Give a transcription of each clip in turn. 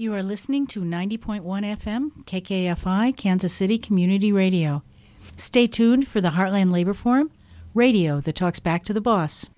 You are listening to 90.1 FM, KKFI, Kansas City Community Radio. Stay tuned for the Heartland Labor Forum, radio that talks back to the boss.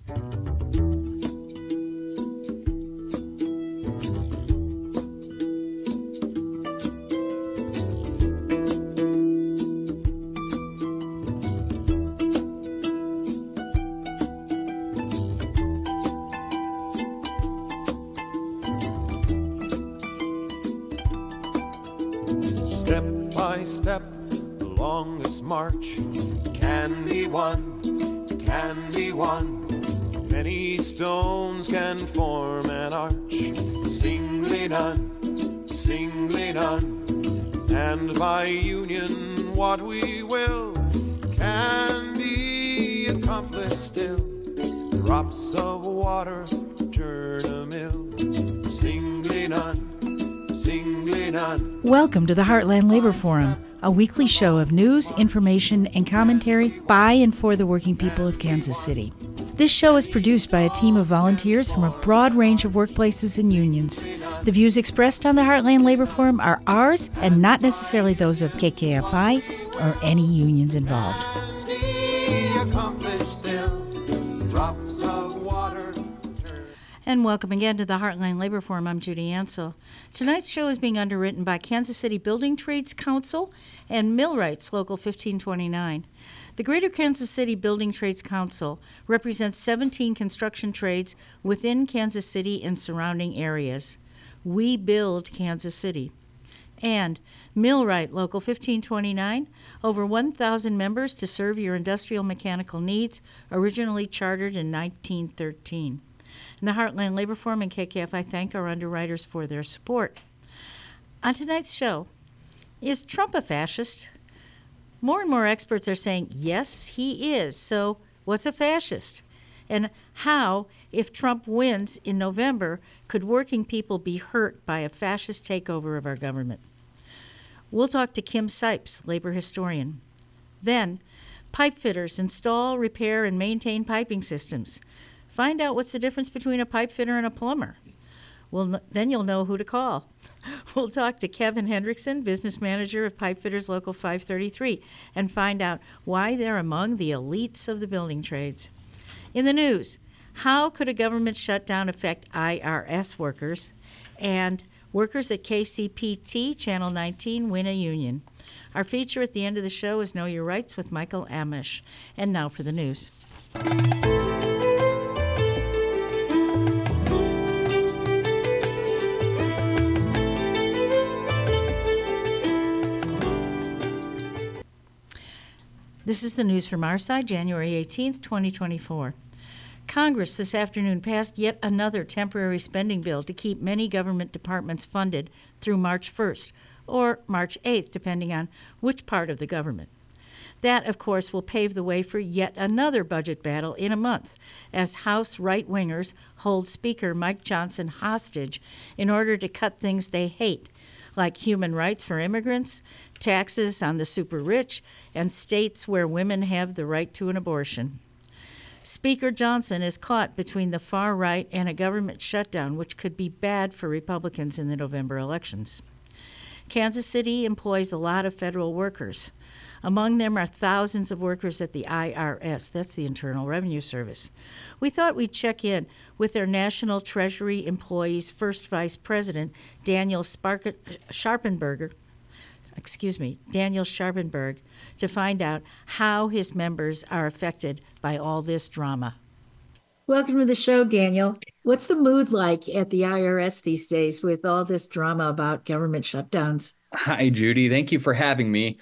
To the Heartland Labor Forum, a weekly show of news, information, and commentary by and for the working people of Kansas City. This show is produced by a team of volunteers from a broad range of workplaces and unions. The views expressed on the Heartland Labor Forum are ours and not necessarily those of KKFI or any unions involved. And welcome again to the Heartland Labor Forum. I'm Judy Ansell. Tonight's show is being underwritten by Kansas City Building Trades Council and Millwrights Local 1529. The Greater Kansas City Building Trades Council represents 17 construction trades within Kansas City and surrounding areas. We build Kansas City. And Millwright Local 1529, over 1,000 members to serve your industrial mechanical needs, originally chartered in 1913. And the Heartland Labor Forum and KKFI thank our underwriters for their support. On tonight's show, is Trump a fascist? More and more experts are saying, yes, he is. So, what's a fascist? And how, if Trump wins in November, could working people be hurt by a fascist takeover of our government? We'll talk to Kim Scipes, labor historian. Then, pipe fitters install, repair, and maintain piping systems. Find out what's the difference between a pipe fitter and a plumber. Well, then you'll know who to call. We'll talk to Kevin Hendrickson, business manager of Pipe Fitters Local 533, and find out why they're among the elites of the building trades. In the news, how could a government shutdown affect IRS workers? And workers at KCPT Channel 19 win a union. Our feature at the end of the show is Know Your Rights with Michael Amish. And now for the news. This is the news from our side, January 18th, 2024. Congress this afternoon passed yet another temporary spending bill to keep many government departments funded through March 1st or March 8th, depending on which part of the government. That, of course, will pave the way for yet another budget battle in a month as House right wingers hold Speaker Mike Johnson hostage in order to cut things they hate, like human rights for immigrants, taxes on the super rich, and states where women have the right to an abortion. Speaker Johnson is caught between the far right and a government shutdown, which could be bad for Republicans in the November elections. Kansas City employs a lot of federal workers. Among them are thousands of workers at the IRS, that's the Internal Revenue Service. We thought we'd check in with their National Treasury Employees First Vice President, Daniel Sharpenberger, excuse me, Daniel Scharpenburg, to find out how his members are affected by all this drama. Welcome to the show, Daniel. What's the mood like at the IRS these days with all this drama about government shutdowns? Hi, Judy. Thank you for having me.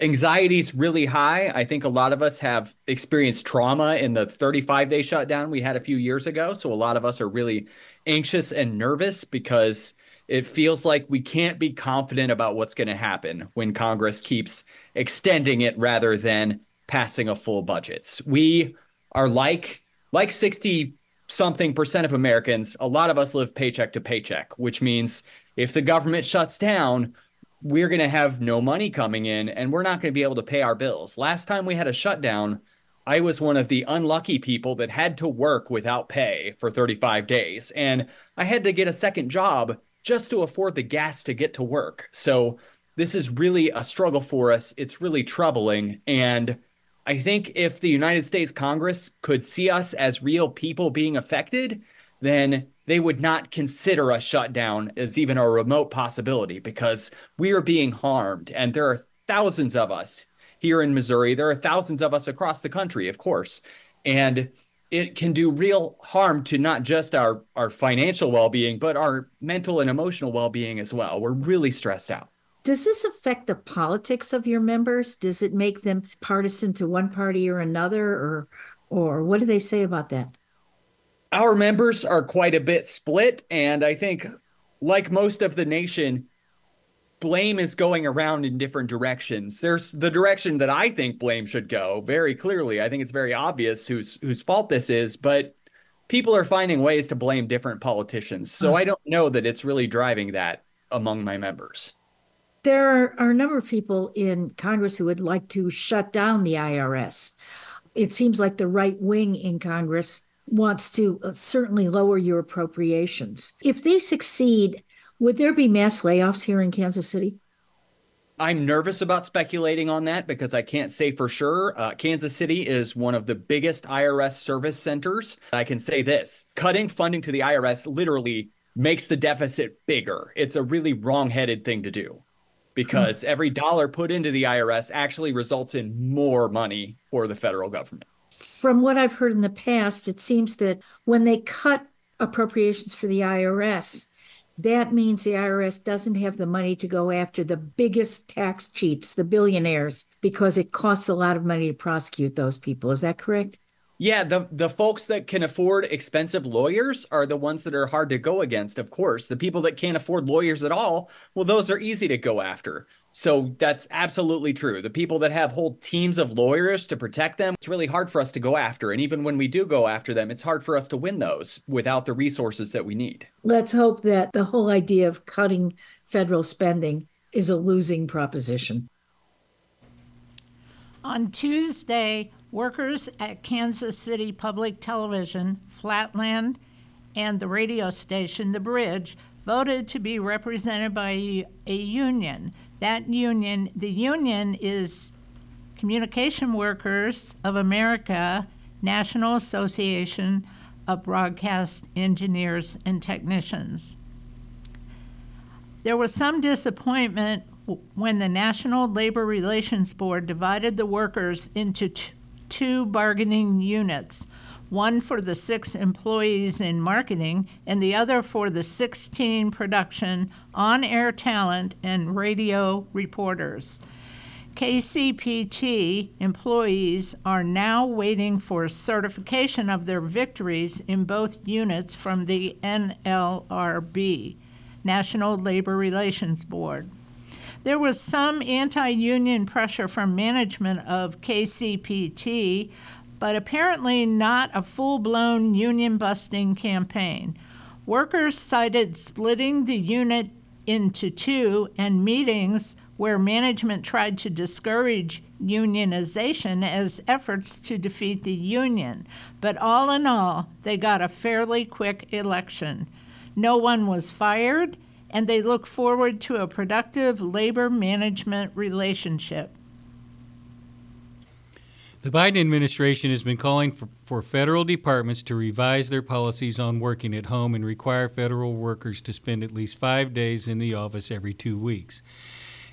Anxiety's really high. I think a lot of us have experienced trauma in the 35 day shutdown we had a few years ago. So a lot of us are really anxious and nervous because it feels like we can't be confident about what's going to happen when Congress keeps extending it rather than passing a full budget. We are like like 60 something percent of Americans, a lot of us live paycheck to paycheck, which means if the government shuts down, we're going to have no money coming in and we're not going to be able to pay our bills. Last time we had a shutdown, I was one of the unlucky people that had to work without pay for 35 days. And I had to get a second job just to afford the gas to get to work. So this is really a struggle for us. It's really troubling. And I think if the United States Congress could see us as real people being affected, then they would not consider a shutdown as even a remote possibility because we are being harmed. And there are thousands of us here in Missouri. There are thousands of us across the country, of course. And it can do real harm to not just our, our financial well being, but our mental and emotional well being as well. We're really stressed out. Does this affect the politics of your members? Does it make them partisan to one party or another, or or what do they say about that? Our members are quite a bit split, and I think, like most of the nation, blame is going around in different directions. There's the direction that I think blame should go very clearly. I think it's very obvious whose whose fault this is, but people are finding ways to blame different politicians. So I don't know that it's really driving that among my members. There are, are a number of people in Congress who would like to shut down the IRS. It seems like the right wing in Congress wants to uh, certainly lower your appropriations. If they succeed, would there be mass layoffs here in Kansas City? I'm nervous about speculating on that because I can't say for sure. Uh, Kansas City is one of the biggest IRS service centers. I can say this cutting funding to the IRS literally makes the deficit bigger. It's a really wrong headed thing to do because every dollar put into the IRS actually results in more money for the federal government. From what I've heard in the past, it seems that when they cut appropriations for the IRS, that means the IRS doesn't have the money to go after the biggest tax cheats, the billionaires, because it costs a lot of money to prosecute those people. Is that correct? Yeah, the the folks that can afford expensive lawyers are the ones that are hard to go against, of course. The people that can't afford lawyers at all, well, those are easy to go after. So that's absolutely true. The people that have whole teams of lawyers to protect them, it's really hard for us to go after. And even when we do go after them, it's hard for us to win those without the resources that we need. Let's hope that the whole idea of cutting federal spending is a losing proposition. On Tuesday, workers at Kansas City Public Television, Flatland, and the radio station The Bridge voted to be represented by a union. That union, the union is Communication Workers of America, National Association of Broadcast Engineers and Technicians. There was some disappointment when the National Labor Relations Board divided the workers into t- two bargaining units one for the six employees in marketing and the other for the 16 production, on air talent, and radio reporters. KCPT employees are now waiting for certification of their victories in both units from the NLRB, National Labor Relations Board. There was some anti union pressure from management of KCPT, but apparently not a full blown union busting campaign. Workers cited splitting the unit into two and meetings where management tried to discourage unionization as efforts to defeat the union. But all in all, they got a fairly quick election. No one was fired, and they look forward to a productive labor management relationship. The Biden administration has been calling for, for, federal departments to revise their policies on working at home and require federal workers to spend at least five days in the office every two weeks.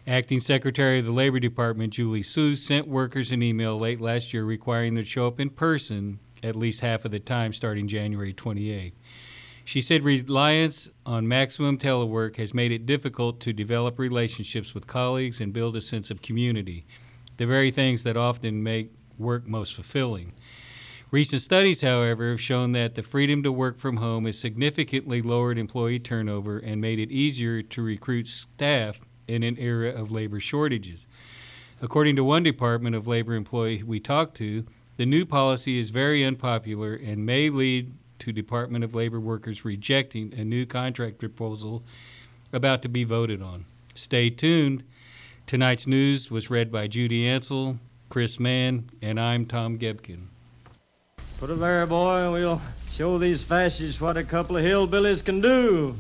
Acting Secretary of the Labor Department Julie Su sent workers an email late last year requiring them to show up in person at least half of the time starting January 28. She said reliance on maximum telework has made it difficult to develop relationships with colleagues and build a sense of community, the very things that often make work most fulfilling. Recent studies, however, have shown that the freedom to work from home has significantly lowered employee turnover and made it easier to recruit staff in an era of labor shortages. According to one Department of Labor employee we talked to, the new policy is very unpopular and may lead to Department of Labor workers rejecting a new contract proposal about to be voted on. Stay tuned. Tonight's news was read by Judy Ansell, Chris Mann, and I'm Tom Gebkin. Put it there, boy, we'll show these fascists what a couple of hillbillies can do.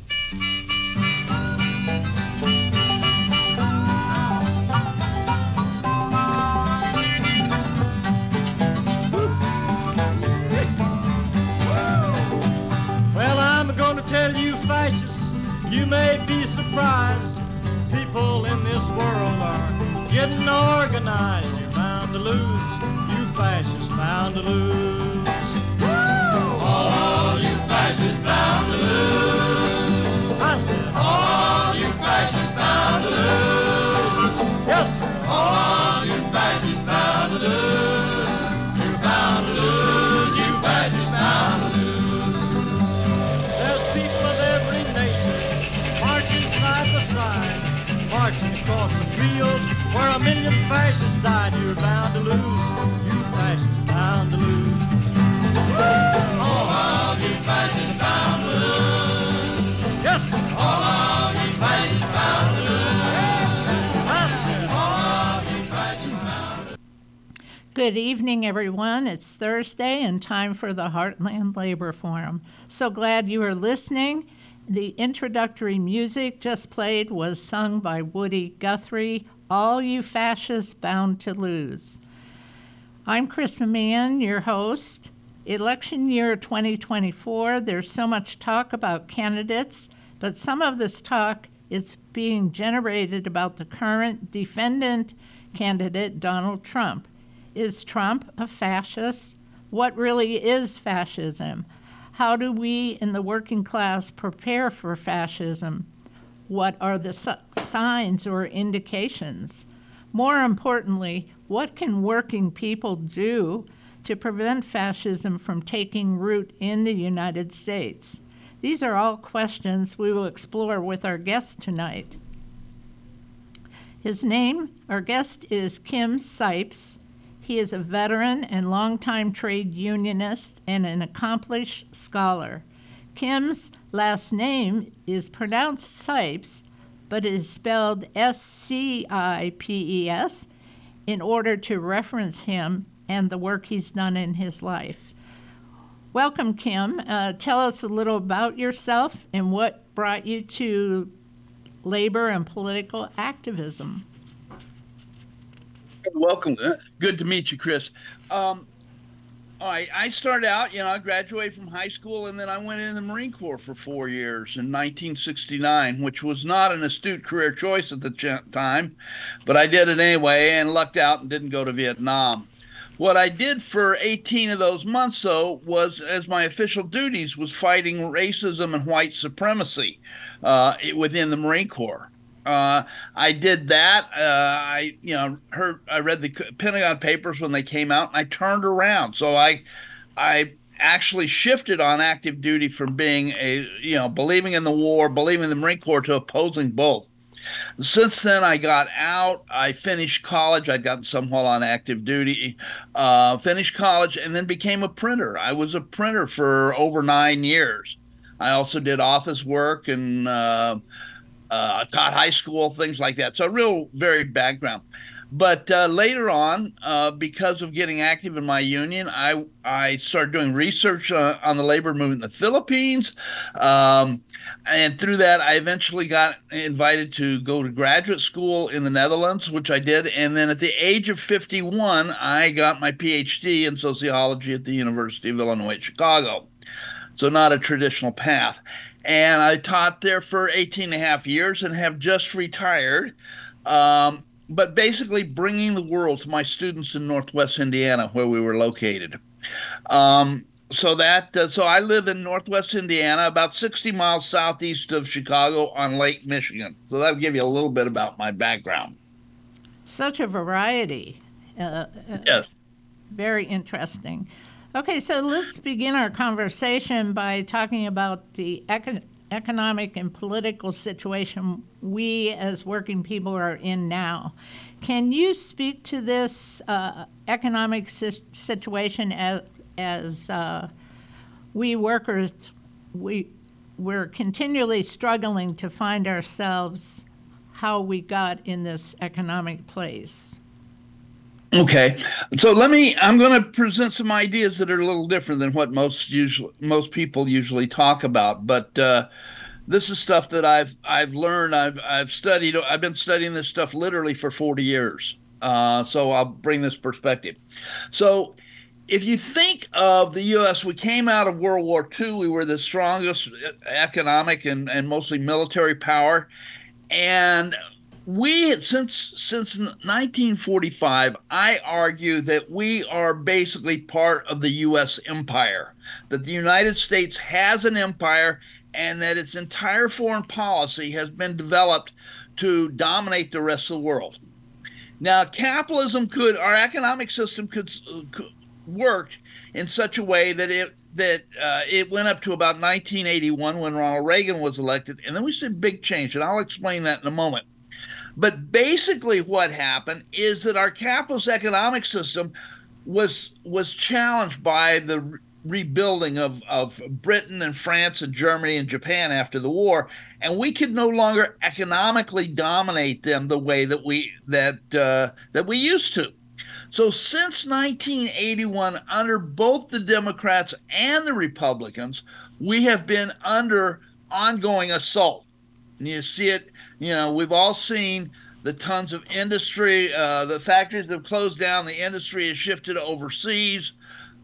Bound to lose. All you fascists bound to lose. I said, all you fascists bound to lose. Yes, sir. All you fascists bound to lose. You're bound to lose. You fascists bound to lose. There's people of every nation marching side by side, marching across the fields where a million fascists died. You're bound to lose. Good evening, everyone. It's Thursday and time for the Heartland Labor Forum. So glad you are listening. The introductory music just played was sung by Woody Guthrie, All You Fascists Bound to Lose. I'm Chris Mann, your host. Election year 2024, there's so much talk about candidates, but some of this talk is being generated about the current defendant candidate, Donald Trump. Is Trump a fascist? What really is fascism? How do we in the working class prepare for fascism? What are the si- signs or indications? More importantly, what can working people do to prevent fascism from taking root in the United States? These are all questions we will explore with our guest tonight. His name, our guest, is Kim Scipes. He is a veteran and longtime trade unionist and an accomplished scholar. Kim's last name is pronounced Sipes, but it is spelled S C I P E S in order to reference him and the work he's done in his life. Welcome, Kim. Uh, tell us a little about yourself and what brought you to labor and political activism. Welcome. Good to meet you, Chris. Um, all right, I started out, you know, I graduated from high school and then I went in the Marine Corps for four years in 1969, which was not an astute career choice at the time, but I did it anyway and lucked out and didn't go to Vietnam. What I did for 18 of those months, though, was as my official duties was fighting racism and white supremacy uh, within the Marine Corps. Uh, I did that. Uh, I, you know, heard I read the Pentagon Papers when they came out, and I turned around. So I, I actually shifted on active duty from being a, you know, believing in the war, believing in the Marine Corps to opposing both. Since then, I got out. I finished college. I'd gotten somewhat on active duty. Uh, finished college and then became a printer. I was a printer for over nine years. I also did office work and uh, uh, taught high school, things like that. So, a real varied background. But uh, later on, uh, because of getting active in my union, I I started doing research uh, on the labor movement in the Philippines, um, and through that, I eventually got invited to go to graduate school in the Netherlands, which I did. And then at the age of 51, I got my PhD in sociology at the University of Illinois at Chicago so not a traditional path. And I taught there for 18 and a half years and have just retired. Um, but basically, bringing the world to my students in Northwest Indiana, where we were located. Um, so that uh, so I live in Northwest Indiana, about 60 miles southeast of Chicago on Lake Michigan. So that'll give you a little bit about my background. Such a variety. Uh, uh, Yes. very interesting. Okay, so let's begin our conversation by talking about the econ- economic and political situation we as working people are in now. Can you speak to this uh, economic si- situation as, as uh, we workers, we, we're continually struggling to find ourselves how we got in this economic place? Okay, so let me. I'm going to present some ideas that are a little different than what most usually most people usually talk about. But uh, this is stuff that I've I've learned. I've I've studied. I've been studying this stuff literally for 40 years. Uh, so I'll bring this perspective. So if you think of the U.S., we came out of World War II. We were the strongest economic and, and mostly military power, and we since since 1945 i argue that we are basically part of the us empire that the united states has an empire and that its entire foreign policy has been developed to dominate the rest of the world. Now capitalism could our economic system could, could worked in such a way that it that uh, it went up to about 1981 when ronald reagan was elected and then we said big change and i'll explain that in a moment but basically, what happened is that our capitalist economic system was was challenged by the re- rebuilding of, of Britain and France and Germany and Japan after the war, and we could no longer economically dominate them the way that we that uh, that we used to. So since 1981, under both the Democrats and the Republicans, we have been under ongoing assault. You see it, you know, we've all seen the tons of industry, uh, the factories have closed down, the industry has shifted overseas.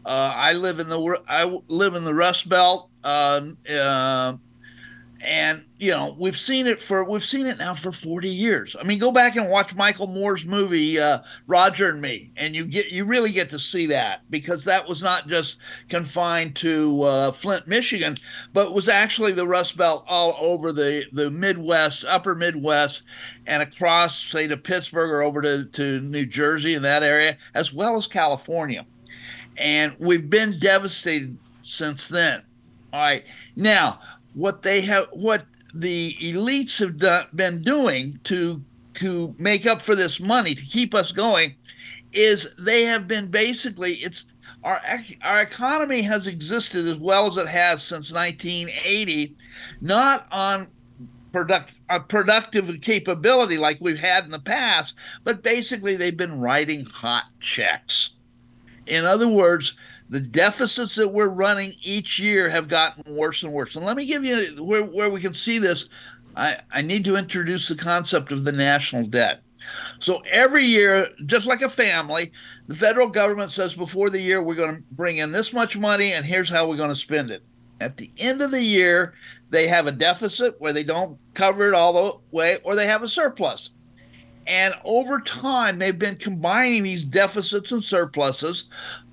Uh, I live in the I live in the Rust Belt, uh, uh and you know we've seen it for we've seen it now for 40 years. I mean go back and watch michael moore's movie uh, roger and me and you get you really get to see that because that was not just confined to uh, flint michigan but was actually the rust belt all over the the midwest upper midwest and across say to pittsburgh or over to, to new jersey in that area as well as california. And we've been devastated since then. All right. Now what they have what the elites have done, been doing to to make up for this money to keep us going is they have been basically it's our our economy has existed as well as it has since 1980 not on product a productive capability like we've had in the past but basically they've been writing hot checks. In other words the deficits that we're running each year have gotten worse and worse. And let me give you where, where we can see this. I, I need to introduce the concept of the national debt. So every year, just like a family, the federal government says before the year, we're going to bring in this much money and here's how we're going to spend it. At the end of the year, they have a deficit where they don't cover it all the way, or they have a surplus. And over time, they've been combining these deficits and surpluses.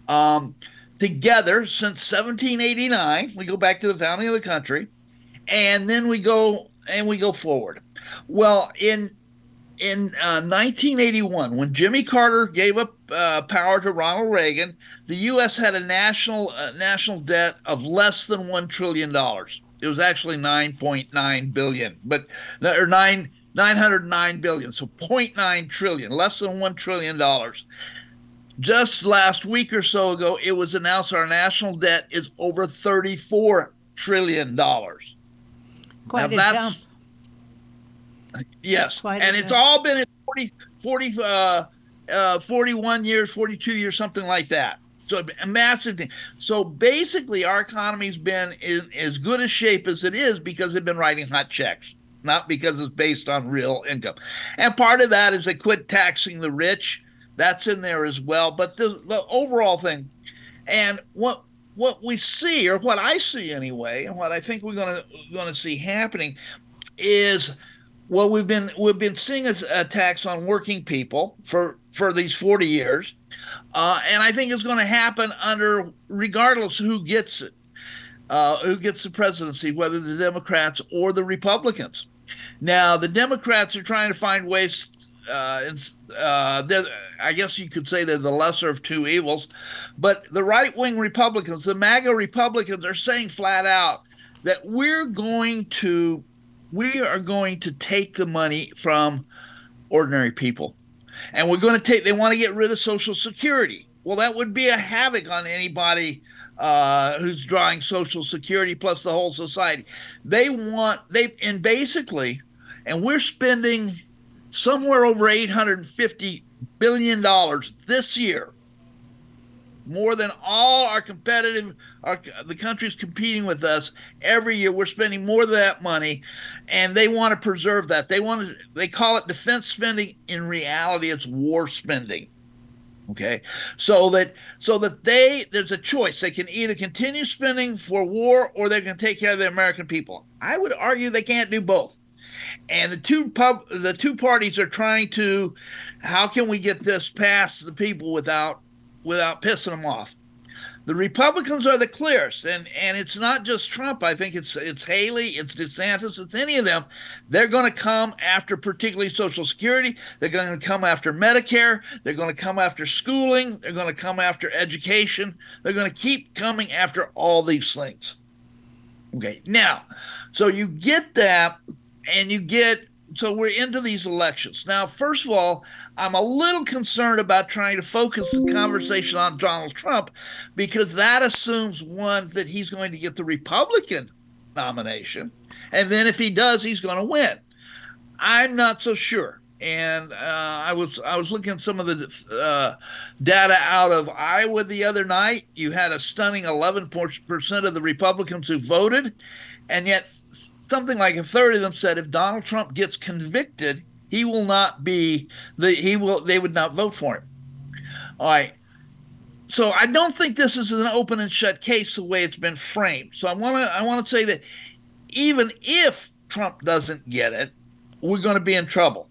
Um, together since 1789. We go back to the founding of the country, and then we go and we go forward. Well, in in uh, 1981, when Jimmy Carter gave up uh, power to Ronald Reagan, the U.S. had a national uh, national debt of less than one trillion dollars. It was actually 9.9 billion, but or nine 909 billion, so 0.9 trillion, less than one trillion dollars just last week or so ago, it was announced our national debt is over $34 trillion. Quite now a that's, jump. Yes. And it's all been in 40, 40 uh, uh, 41 years, 42 years, something like that. So a massive thing. So basically, our economy's been in as good a shape as it is because they've been writing hot checks, not because it's based on real income. And part of that is they quit taxing the rich that's in there as well. But the, the overall thing, and what what we see, or what I see anyway, and what I think we're gonna gonna see happening, is well we've been we've been seeing as attacks on working people for for these 40 years, uh, and I think it's going to happen under regardless who gets it, uh, who gets the presidency, whether the Democrats or the Republicans. Now the Democrats are trying to find ways uh, uh, I guess you could say they're the lesser of two evils, but the right wing Republicans, the MAGA Republicans, are saying flat out that we're going to we are going to take the money from ordinary people, and we're going to take. They want to get rid of Social Security. Well, that would be a havoc on anybody uh, who's drawing Social Security plus the whole society. They want they and basically, and we're spending somewhere over 850 billion dollars this year more than all our competitive our, the countries competing with us every year we're spending more of that money and they want to preserve that they want to they call it defense spending in reality it's war spending Okay, so that so that they there's a choice. They can either continue spending for war or they can take care of the American people. I would argue they can't do both. And the two pub the two parties are trying to how can we get this past the people without without pissing them off? The Republicans are the clearest, and and it's not just Trump. I think it's it's Haley, it's DeSantis, it's any of them. They're going to come after particularly Social Security. They're going to come after Medicare. They're going to come after schooling. They're going to come after education. They're going to keep coming after all these things. Okay, now, so you get that, and you get so we're into these elections now. First of all, I'm a little concerned about trying to focus the conversation on Donald Trump because that assumes one that he's going to get the Republican nomination, and then if he does, he's going to win. I'm not so sure. And uh, I was I was looking at some of the uh, data out of Iowa the other night. You had a stunning 11 percent of the Republicans who voted, and yet something like a third of them said if Donald Trump gets convicted, he will not be the he will they would not vote for him. All right. So I don't think this is an open and shut case the way it's been framed. So I want to I want to say that even if Trump doesn't get it, we're going to be in trouble.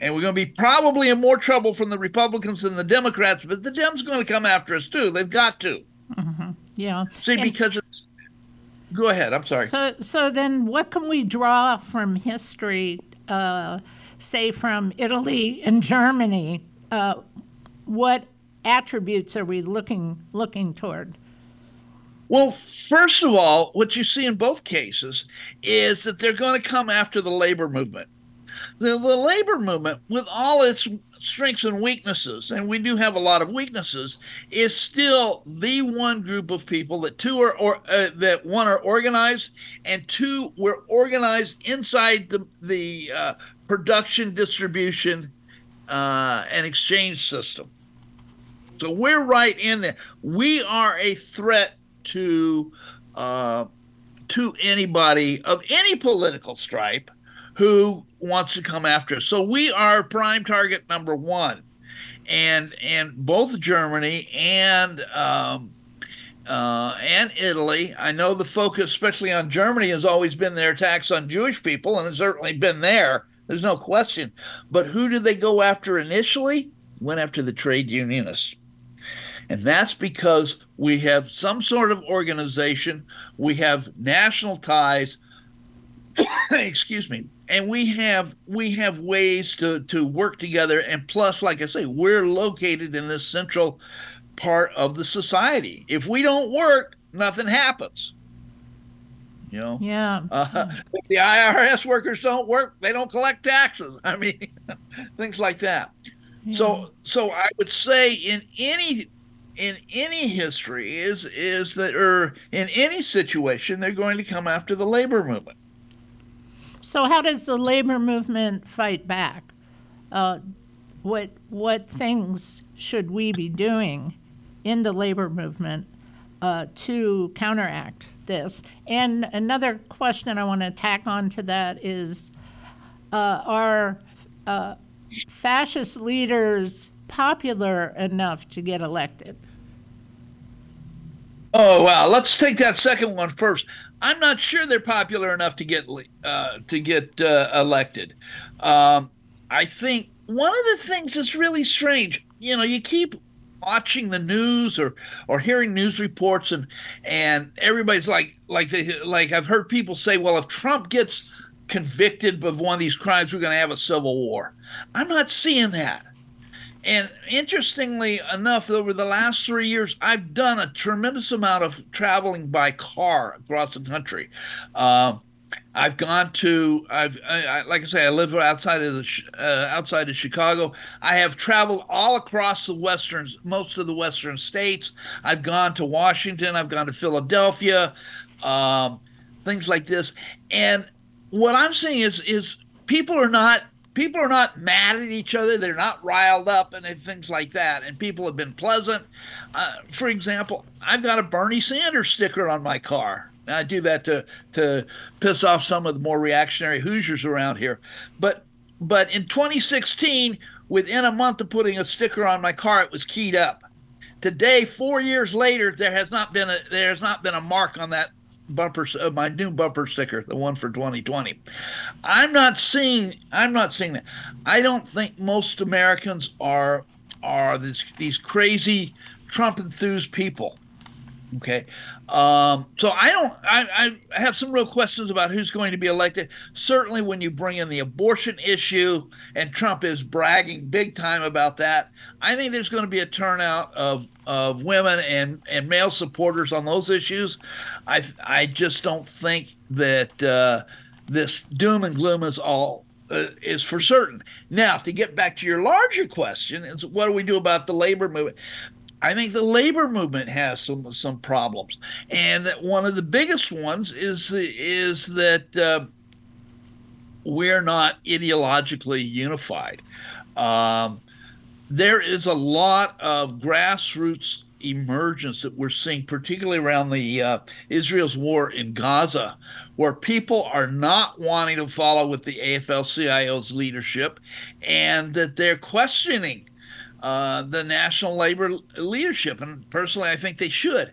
And we're going to be probably in more trouble from the Republicans than the Democrats, but the Dems going to come after us too. They've got to. Mm-hmm. Yeah. See, And- because it's. Go ahead. I'm sorry. So, so then what can we draw from history, uh, say from Italy and Germany? Uh, what attributes are we looking looking toward? Well, first of all, what you see in both cases is that they're going to come after the labor movement. The, the labor movement, with all its strengths and weaknesses, and we do have a lot of weaknesses, is still the one group of people that two are or uh, that one are organized, and two were organized inside the the uh, production, distribution, uh, and exchange system. So we're right in there. We are a threat to uh, to anybody of any political stripe who wants to come after us. So we are prime target number one, and and both Germany and um, uh, and Italy. I know the focus, especially on Germany, has always been their attacks on Jewish people, and it's certainly been there. There's no question. But who did they go after initially? Went after the trade unionists. And that's because we have some sort of organization, we have national ties, excuse me, and we have we have ways to to work together and plus like I say, we're located in this central part of the society. If we don't work, nothing happens. You know? Yeah. Uh, if the IRS workers don't work, they don't collect taxes. I mean, things like that. So, so I would say in any in any history is is that or in any situation they're going to come after the labor movement. So how does the labor movement fight back? Uh, what what things should we be doing in the labor movement uh, to counteract this? And another question I want to tack on to that is: uh, Are uh, fascist leaders popular enough to get elected? Oh wow! Let's take that second one first. I'm not sure they're popular enough to get uh, to get uh, elected. Um, I think one of the things that's really strange. You know, you keep watching the news or or hearing news reports, and and everybody's like like they like I've heard people say, well, if Trump gets convicted of one of these crimes, we're going to have a civil war. I'm not seeing that. And interestingly enough, over the last three years, I've done a tremendous amount of traveling by car across the country. Uh, I've gone to, I've, I, like I say, I live outside of the, uh, outside of Chicago. I have traveled all across the western, most of the western states. I've gone to Washington. I've gone to Philadelphia, um, things like this. And what I'm seeing is, is people are not people are not mad at each other. They're not riled up and things like that. And people have been pleasant. Uh, for example, I've got a Bernie Sanders sticker on my car. I do that to to piss off some of the more reactionary Hoosiers around here. But but in 2016, within a month of putting a sticker on my car, it was keyed up. Today, four years later, there has not been a there has not been a mark on that bumper uh, my new bumper sticker, the one for 2020. I'm not seeing I'm not seeing that. I don't think most Americans are are this, these crazy Trump enthused people. Okay. Um, so I don't, I, I have some real questions about who's going to be elected. Certainly when you bring in the abortion issue and Trump is bragging big time about that, I think there's going to be a turnout of, of women and, and male supporters on those issues. I, I just don't think that, uh, this doom and gloom is all uh, is for certain. Now, to get back to your larger question, is what do we do about the labor movement? I think the labor movement has some some problems, and that one of the biggest ones is is that uh, we're not ideologically unified. Um, there is a lot of grassroots emergence that we're seeing, particularly around the uh, Israel's war in Gaza, where people are not wanting to follow with the AFL-CIO's leadership, and that they're questioning uh, the national labor leadership. And personally, I think they should.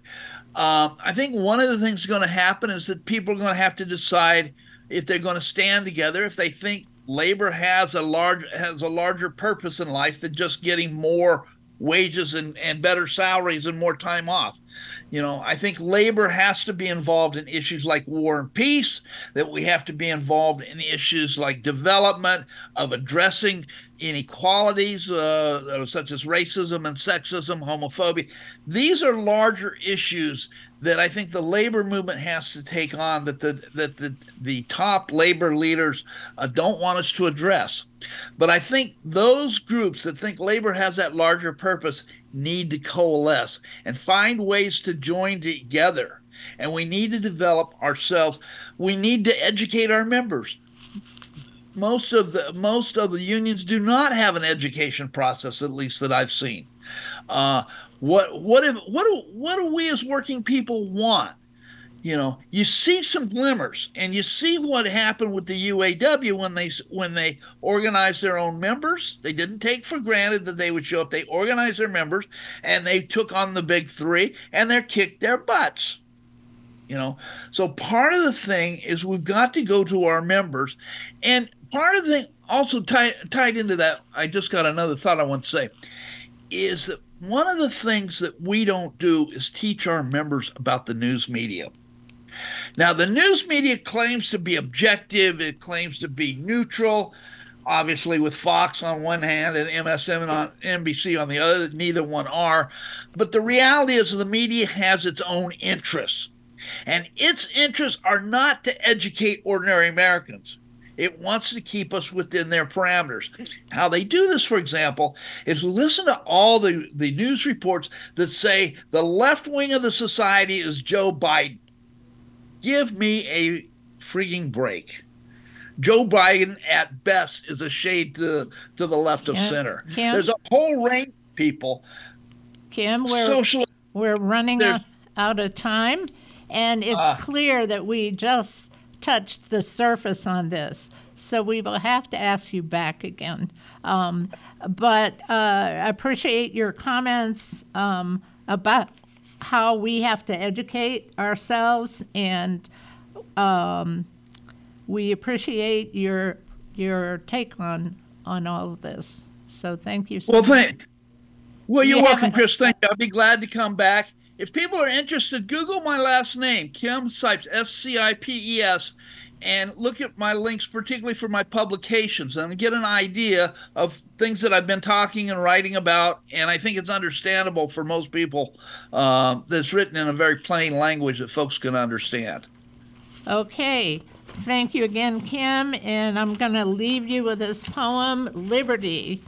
Um, I think one of the things going to happen is that people are going to have to decide if they're going to stand together, if they think labor has a large has a larger purpose in life than just getting more wages and, and better salaries and more time off. You know, I think labor has to be involved in issues like war and peace, that we have to be involved in issues like development, of addressing inequalities uh, such as racism and sexism, homophobia. These are larger issues that I think the labor movement has to take on that the that the, the top labor leaders uh, don't want us to address. But I think those groups that think labor has that larger purpose need to coalesce and find ways to join together. And we need to develop ourselves. We need to educate our members most of the most of the unions do not have an education process, at least that I've seen. Uh, what what if what do what do we as working people want? You know, you see some glimmers, and you see what happened with the UAW when they when they organized their own members. They didn't take for granted that they would show up. They organized their members, and they took on the big three, and they kicked their butts you know so part of the thing is we've got to go to our members and part of the thing also tied tied into that i just got another thought i want to say is that one of the things that we don't do is teach our members about the news media now the news media claims to be objective it claims to be neutral obviously with Fox on one hand and MSM on NBC on the other, neither one are. But the reality is the media has its own interests. And its interests are not to educate ordinary Americans. It wants to keep us within their parameters. How they do this, for example, is listen to all the, the news reports that say the left wing of the society is Joe Biden. Give me a freaking break. Joe Biden, at best, is a shade to, to the left of Yeah, center. Kim? There's a whole range of people, Kim, we're, social we're running out, of time, and it's Ah. clear that we just touched the surface on this. So we will have to ask you back again. Um, but uh, I appreciate your comments um, about how we have to educate ourselves, and um, we appreciate your your take on on all of this. So thank you. So Well, much. thank. Well, you're You welcome, Chris. Thank you. I'll be glad to come back. If people are interested, Google my last name, Kim Scipes, S C I P E S, and look at my links, particularly for my publications, and get an idea of things that I've been talking and writing about. And I think it's understandable for most people. Uh, that's written in a very plain language that folks can understand. Okay, thank you again, Kim, and I'm going to leave you with this poem, Liberty,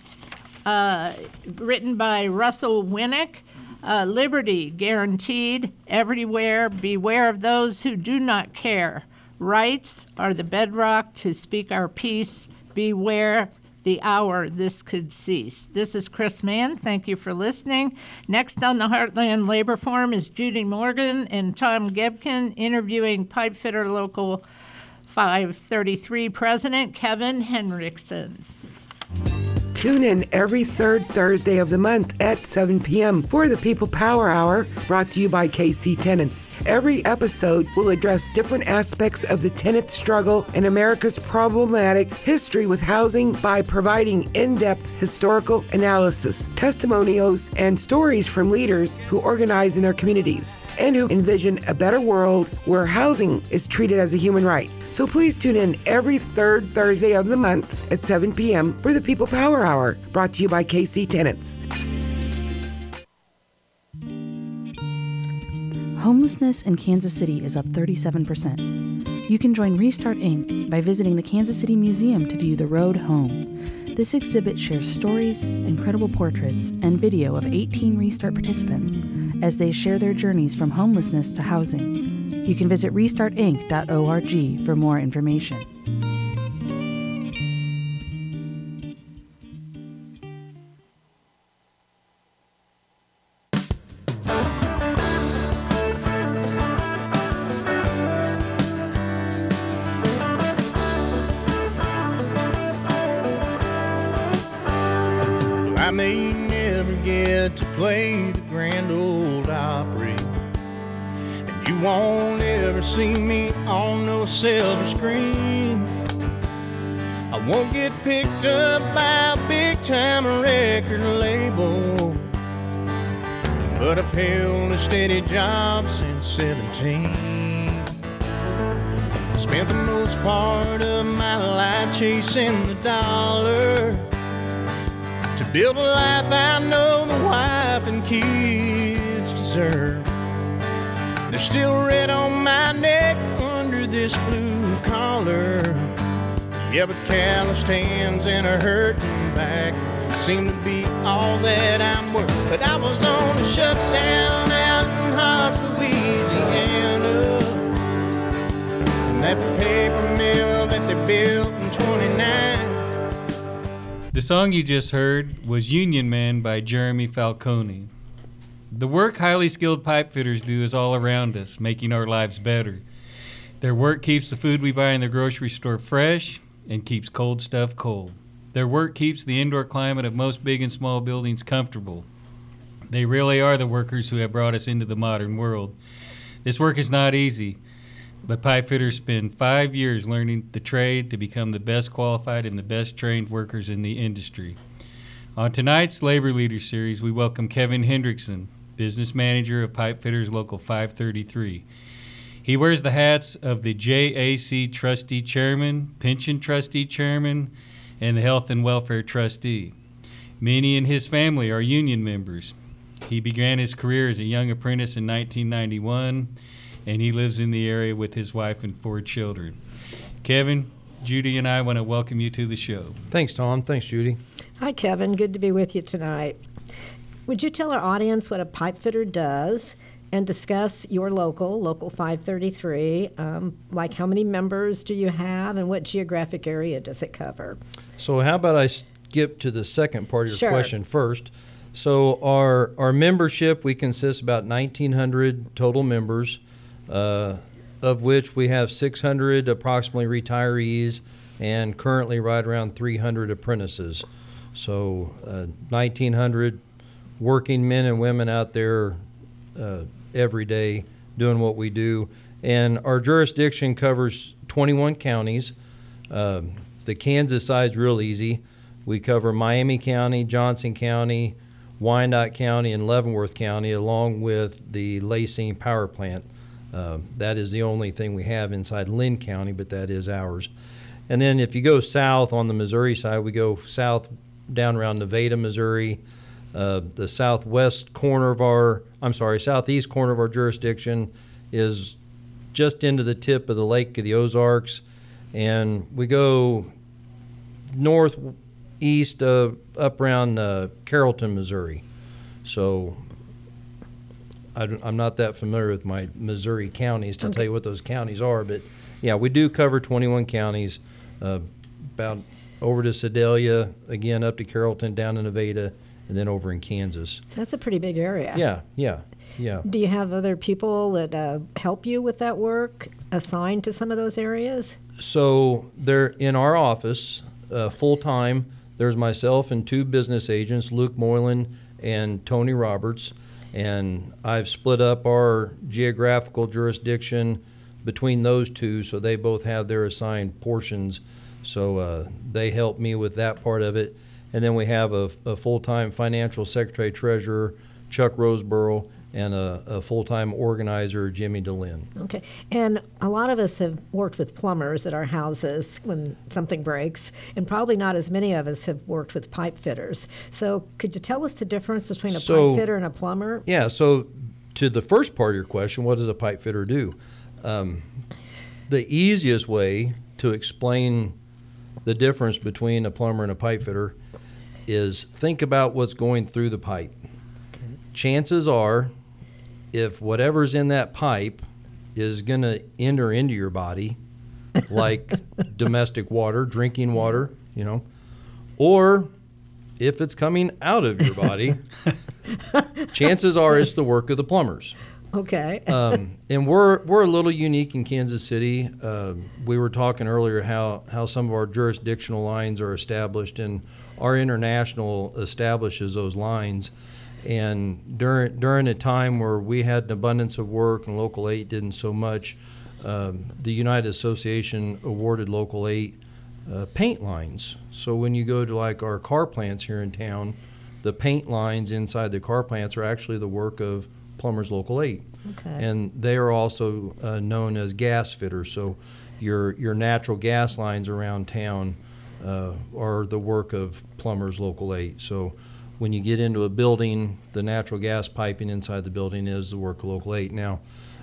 uh, written by Russell Winnick. Uh, liberty guaranteed everywhere. Beware of those who do not care. Rights are the bedrock to speak our peace. Beware the hour this could cease. This is Chris Mann. Thank you for listening. Next on the Heartland Labor Forum is Judy Morgan and Tom Gebkin interviewing Pipefitter Local 533 President Kevin Hendrickson. Tune in every third Thursday of the month at 7 p.m. for the People Power Hour, brought to you by KC Tenants. Every episode will address different aspects of the tenant struggle and America's problematic history with housing by providing in depth historical analysis, testimonials, and stories from leaders who organize in their communities and who envision a better world where housing is treated as a human right. So please tune in every third Thursday of the month at 7 p.m. for the People Power Hour, brought to you by KC Tenants. Homelessness in Kansas City is up 37%. You can join Restart Inc. by visiting the Kansas City Museum to view The Road Home. This exhibit shares stories, incredible portraits, and video of 18 Restart participants as they share their journeys from homelessness to housing. You can visit restartinc.org for more information. Held a steady job since 17. Spent the most part of my life chasing the dollar to build a life I know the wife and kids deserve. There's still red on my neck under this blue collar. Yeah, but calloused hands and a hurting back seem to be all that I'm worth. But I was on a shutdown out in Louisiana. And that paper mill that they built in 29 The song you just heard was Union Man by Jeremy Falcone. The work highly skilled pipe fitters do is all around us, making our lives better. Their work keeps the food we buy in the grocery store fresh and keeps cold stuff cold. Their work keeps the indoor climate of most big and small buildings comfortable. They really are the workers who have brought us into the modern world. This work is not easy, but pipe fitters spend five years learning the trade to become the best qualified and the best trained workers in the industry. On tonight's Labor Leader Series, we welcome Kevin Hendrickson, Business Manager of Pipe Fitters Local 533. He wears the hats of the JAC Trustee Chairman, Pension Trustee Chairman, and the Health and Welfare Trustee. Many in his family are union members. He began his career as a young apprentice in 1991, and he lives in the area with his wife and four children. Kevin, Judy, and I want to welcome you to the show. Thanks, Tom. Thanks, Judy. Hi, Kevin. Good to be with you tonight. Would you tell our audience what a pipe fitter does and discuss your local, Local 533? Um, like, how many members do you have and what geographic area does it cover? So, how about I skip to the second part of your Sure. question first? So, our our membership we consist about 1,900 total members, uh, of which we have 600 approximately retirees, and currently right around 300 apprentices. So, uh, 1,900 working men and women out there uh, every day doing what we do. And our jurisdiction covers 21 counties. Um, the Kansas side's real easy. We cover Miami County, Johnson County, Wyandotte County, and Leavenworth County, along with the La Cygne Power Plant. Uh, that is the only thing we have inside Linn County, but that is ours. And then if you go south on the Missouri side, we go south down around Nevada, Missouri. Uh, the southwest corner of our, I'm sorry, southeast corner of our jurisdiction is just into the tip of the Lake of the Ozarks. And we go northeast uh, up around uh, Carrollton, Missouri. So I, am not that familiar with my Missouri counties to tell you what those counties are, but yeah, we do cover 21 counties, uh, about over to Sedalia, again up to Carrollton, down to Nevada, and then over in Kansas. So that's a pretty big area. Yeah, yeah, yeah. Do you have other people that uh, help you with that work assigned to some of those areas? So they're in our office uh, full time. there's myself and two business agents, Luke Moylan and Tony Roberts, and I've split up our geographical jurisdiction between those two, so they both have their assigned portions. So uh, they help me with that part of it. And then we have a, a full-time financial secretary treasurer, Chuck Roseborough, and a, a full-time organizer, Jimmy DeLynn. Okay. And a lot of us have worked with plumbers at our houses when something breaks, and probably not as many of us have worked with pipe fitters. So could you tell us the difference between a So- pipe fitter and a plumber? Yeah, so to the first part of your question, what does a pipe fitter do? Um, the easiest way to explain the difference between a plumber and a pipe fitter is think about what's going through the pipe. Chances are, if whatever's in that pipe is going to enter into your body, like domestic water, drinking water, you know, or if it's coming out of your body, chances are it's the work of the plumbers. Okay. Um, and we're we're a little unique in Kansas City. Uh, we were talking earlier how how some of our jurisdictional lines are established, and our international establishes those lines. And during during a time where we had an abundance of work and Local Eight didn't so much, um, the United Association awarded Local Eight uh, paint lines. So when you go to like our car plants here in town, the paint lines inside the car plants are actually the work of Plumbers Local 8. Okay. And they are also uh, known as gas fitters. So your, your natural gas lines around town uh, are the work of Plumbers Local 8. So when you get into a building, the natural gas piping inside the building is the work of Local 8. Now,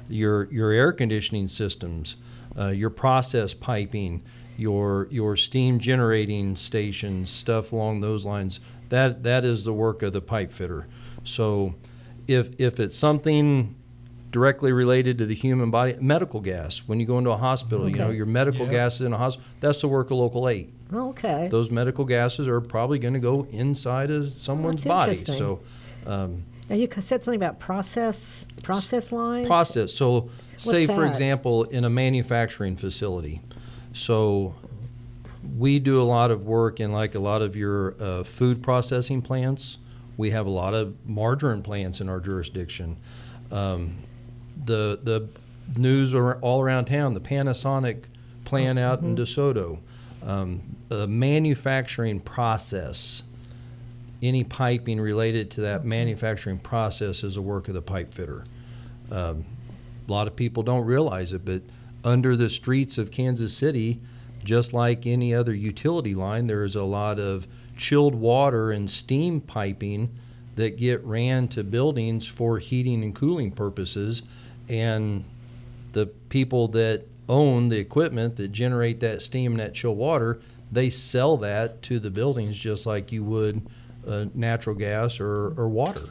your, your air conditioning systems, uh, your process piping, your, your steam generating stations, stuff along those lines, that, that is the work of the pipe fitter. So if, if it's something directly related to the human body, medical gas, when you go into a hospital, you know, your medical Yeah. gas is in a hospital, that's the work of Local 8 okay. those medical gases are probably going to go inside of someone's That's body. interesting. So, um, Now you said something about process process lines. process. So, say for example, in a manufacturing facility. So, we do a lot of work in like a lot of your uh, food processing plants. We have a lot of margarine plants in our jurisdiction. Um, the the news are all around town. The Panasonic plant out in DeSoto. Um, the manufacturing process, any piping related to that manufacturing process is a work of the pipe fitter. Um, a lot of people don't realize it, but under the streets of Kansas City, just like any other utility line, there is a lot of chilled water and steam piping that get ran to buildings for heating and cooling purposes. And the people that own the equipment that generate that steam and that chill water, they sell that to the buildings just like you would uh, natural gas or, or water.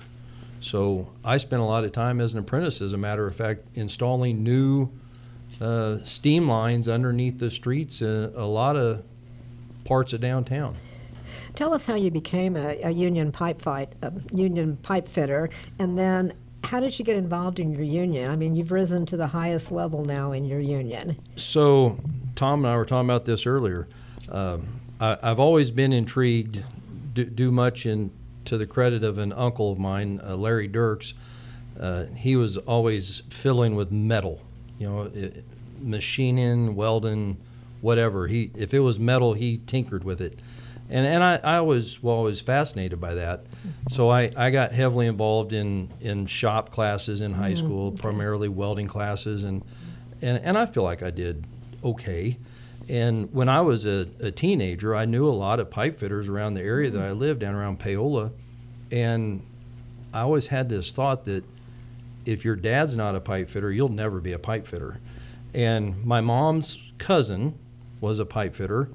So I spent a lot of time as an apprentice, as a matter of fact, installing new uh, steam lines underneath the streets in a lot of parts of downtown. Tell us how you became a, a union pipe fight, a union pipe fitter, and then how did you get involved in your union? I mean, you've risen to the highest level now in your union. So, Tom and I were talking about this earlier. Um, I, I've always been intrigued, do, do much in to the credit of an uncle of mine, uh, Larry Dirks. Uh, he was always filling with metal, you know, it, machining, welding, whatever. He if it was metal, he tinkered with it, and and I, I was well, always fascinated by that. So I, I got heavily involved in, in shop classes in high school, primarily welding classes, and, and and I feel like I did okay. And when I was a, a teenager, I knew a lot of pipe fitters around the area that I lived down around Paola, and I always had this thought that if your dad's not a pipe fitter, you'll never be a pipe fitter. And my mom's cousin was a pipe fitter.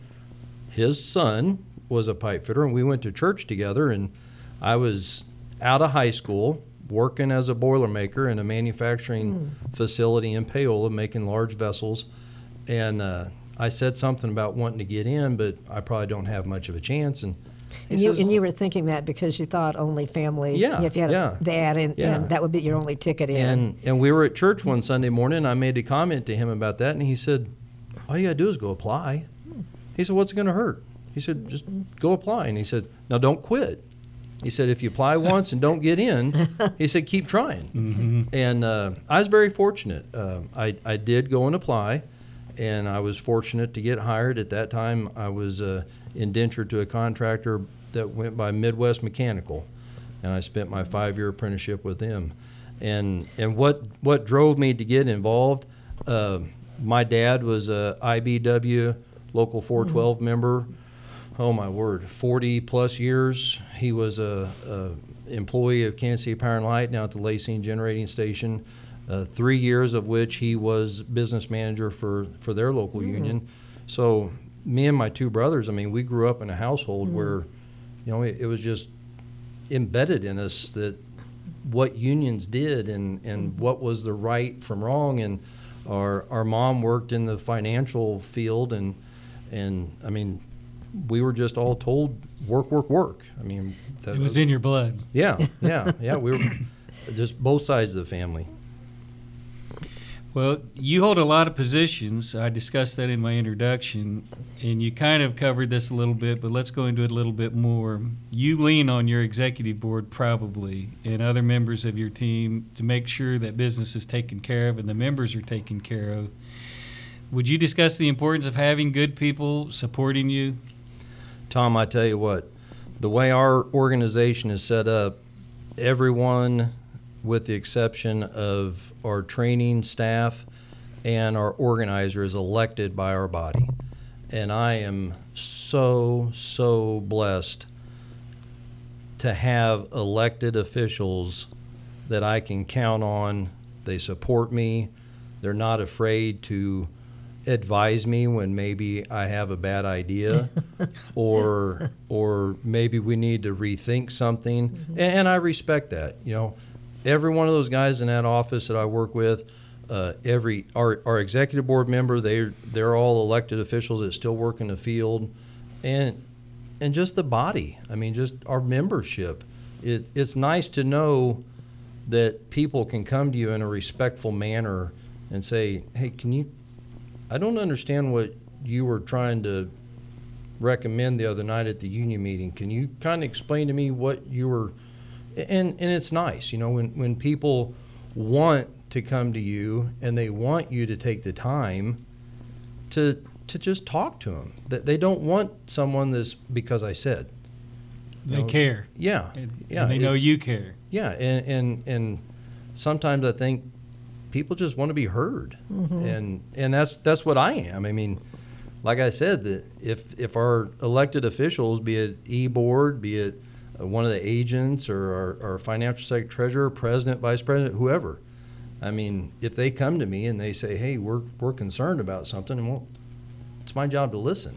His son was a pipe fitter, and we went to church together. And I was out of high school working as a boilermaker in a manufacturing facility in Paola, making large vessels. And uh, I said something about wanting to get in, but I probably don't have much of a chance. And And you, says, and you were thinking that because you thought only family, Yeah, if you had yeah. a dad, and, Yeah. and that would be your only ticket in. And and we were at church one Sunday morning. And I made a comment to him about that, and he said, "All you gotta do is go apply." He said, "What's it gonna hurt?" He said, just go apply. And he said, now don't quit. He said, if you apply once and don't get in, he said, keep trying. And uh, I was very fortunate. Uh, I, I did go and apply, and I was fortunate to get hired. At that time, I was uh, indentured to a contractor that went by Midwest Mechanical, and I spent my five year apprenticeship with them. And, and what, what drove me to get involved, uh, my dad was a IBEW Local 412 member oh my word, 40 plus years. He was a, a employee of Kansas City Power and Light now at the La Cygne Generating Station. Uh, three years of which he was business manager for, for their local mm. union. So me and my two brothers, I mean, we grew up in a household mm. where, you know, it, it was just embedded in us that what unions did and, and mm. what was the right from wrong. And our, our mom worked in the financial field and, and I mean, we were just all told work, work, work. I mean, that It was in your blood. Yeah, yeah, yeah. We were just both sides of the family. Well, you hold a lot of positions. I discussed that in my introduction, and you kind of covered this a little bit, but let's go into it a little bit more. You lean on your executive board probably and other members of your team to make sure that business is taken care of and the members are taken care of. Would you discuss the importance of having good people supporting you? Tom, I tell you what, the way our organization is set up, everyone, with the exception of our training staff and our organizer, is elected by our body. And I am so, so blessed to have elected officials that I can count on. They support me. They're not afraid to advise me when maybe I have a bad idea or or maybe we need to rethink something. Mm-hmm. And, and I respect that. You know, every one of those guys in that office that I work with, uh, every our, our executive board member, they they're all elected officials that still work in the field, and and just the body. I mean, just our membership. It, it's nice to know that people can come to you in a respectful manner and say, "Hey, can you I don't understand what you were trying to recommend the other night at the union meeting. Can you kind of explain to me what you were? And and it's nice, you know, when when people want to come to you and they want you to take the time to to just talk to them. That they don't want someone that's because I said. They know, care. Yeah, And, yeah. and they know you care. Yeah, and and and sometimes I think people just want to be heard, mm-hmm. and and that's that's what I am. I mean, like I said, that if if our elected officials, be it e board, be it one of the agents or our, our financial secretary, treasurer, president, vice president, whoever, I mean, if they come to me and they say, "Hey, we're we're concerned about something," and well, it's my job to listen.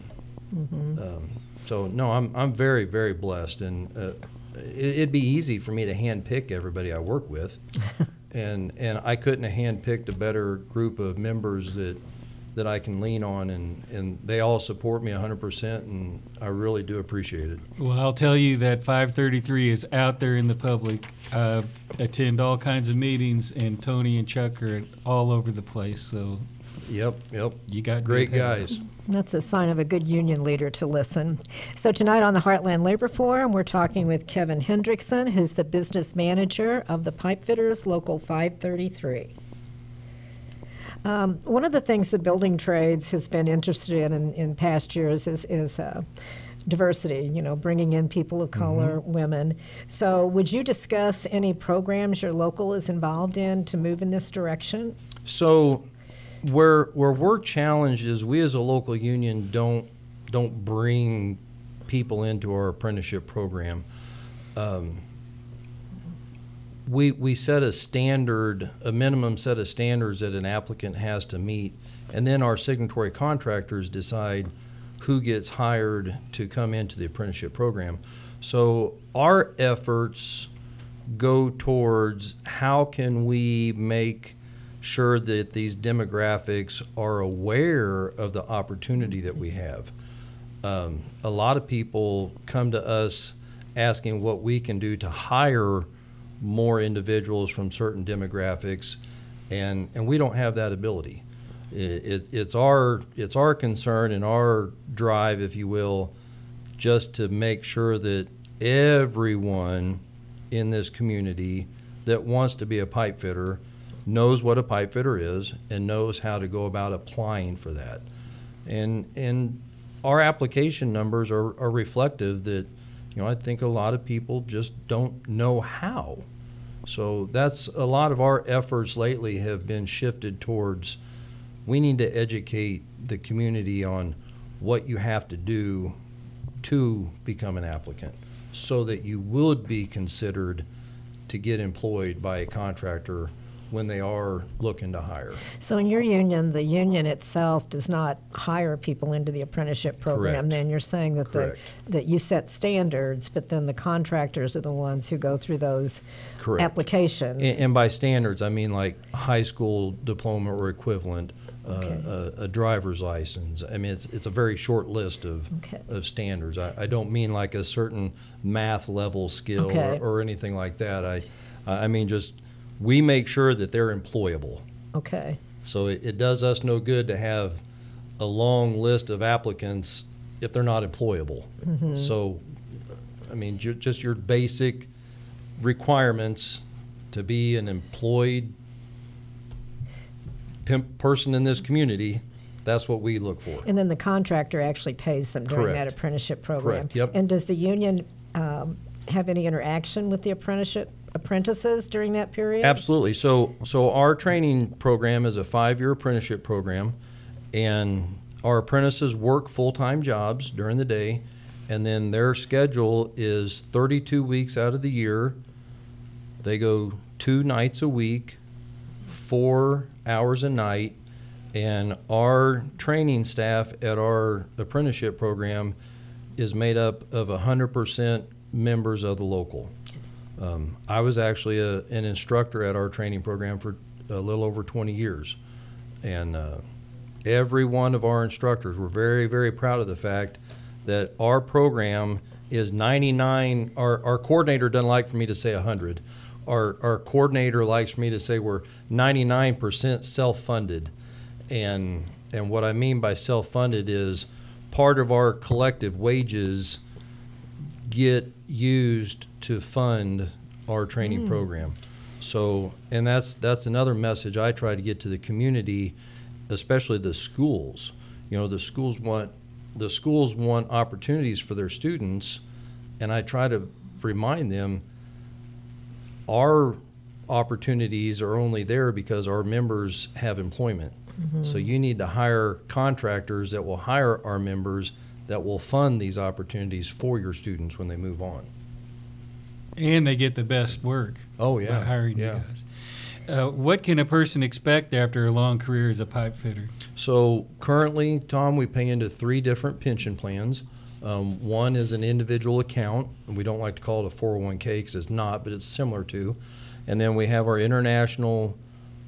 Um, so no, I'm I'm very very blessed, and uh, it, it'd be easy for me to hand pick everybody I work with, and and I couldn't have hand picked a better group of members that that I can lean on, and and they all support me 100 percent, and I really do appreciate it. Well, I'll tell you that 533 is out there in the public. Uh, attend all kinds of meetings, and Tony and Chuck are all over the place. So Yep, yep. you got Great guys. That's a sign of a good union leader to listen. So, tonight on the Heartland Labor Forum, we're talking with Kevin Hendrickson, who's the business manager of the Pipe Fitters Local 533. Um, one of the things the building trades has been interested in in, in past years is, is uh, diversity, you know, bringing in people of color, women. So, would you discuss any programs your local is involved in to move in this direction? So, where where we're challenged is we as a local union don't don't bring people into our apprenticeship program. Um, we we set a standard, a minimum set of standards that an applicant has to meet, and then our signatory contractors decide who gets hired to come into the apprenticeship program. So our efforts go towards how can we make sure that these demographics are aware of the opportunity that we have. Um, a lot of people come to us asking what we can do to hire more individuals from certain demographics, and, and we don't have that ability. It, it, it's our it's our concern and our drive, if you will, just to make sure that everyone in this community that wants to be a pipe fitter knows what a pipe fitter is and knows how to go about applying for that. And and our application numbers are, are reflective that, you know, I think a lot of people just don't know how. So that's a lot of our efforts lately have been shifted towards we need to educate the community on what you have to do to become an applicant so that you would be considered to get employed by a contractor when they are looking to hire. So in your union, the union itself does not hire people into the apprenticeship program. Correct. Then you're saying that the, Correct. that you set standards, but then the contractors are the ones who go through those Correct. applications. And, and by standards, I mean like high school diploma or equivalent, uh, a, a driver's license. I mean, it's, it's a very short list of, Okay. of standards. I, I don't mean like a certain math level skill Okay. or, or anything like that. I, I mean just, we make sure that they're employable. okay. So it, it does us no good to have a long list of applicants if they're not employable. So, I mean, ju- just your basic requirements to be an employed pimp person in this community, that's what we look for. And then the contractor actually pays them during that Correct. apprenticeship program. Correct, yep. And does the union um, have any interaction with the apprenticeship apprentices during that period? Absolutely. So, so our training program is a five-year apprenticeship program, and our apprentices work full-time jobs during the day, and then their schedule is 32 weeks out of the year. They go two nights a week, four hours a night, and our training staff at our apprenticeship program is made up of 100% members of the local. Um, I was actually a, an instructor at our training program for a little over 20 years. And uh, every one of our instructors were very, very proud of the fact that our program is 99. Our, our coordinator doesn't like for me to say 100. Our, our coordinator likes for me to say we're 99% self funded. And, and what I mean by self funded is part of our collective wages get used to fund our training hmm. program. So, and that's that's another message I try to get to the community, especially the schools. You know, the schools want the schools want opportunities for their students, and I try to remind them our opportunities are only there because our members have employment. Mm-hmm. So you need to hire contractors that will hire our members that will fund these opportunities for your students when they move on. And they get the best work Oh by yeah, hiring yeah. you guys. Uh, what can a person expect after a long career as a pipe fitter? So currently, Tom, we pay into three different pension plans. Um, one is an individual account, and we don't like to call it a 401k because it's not, but it's similar to. And then we have our international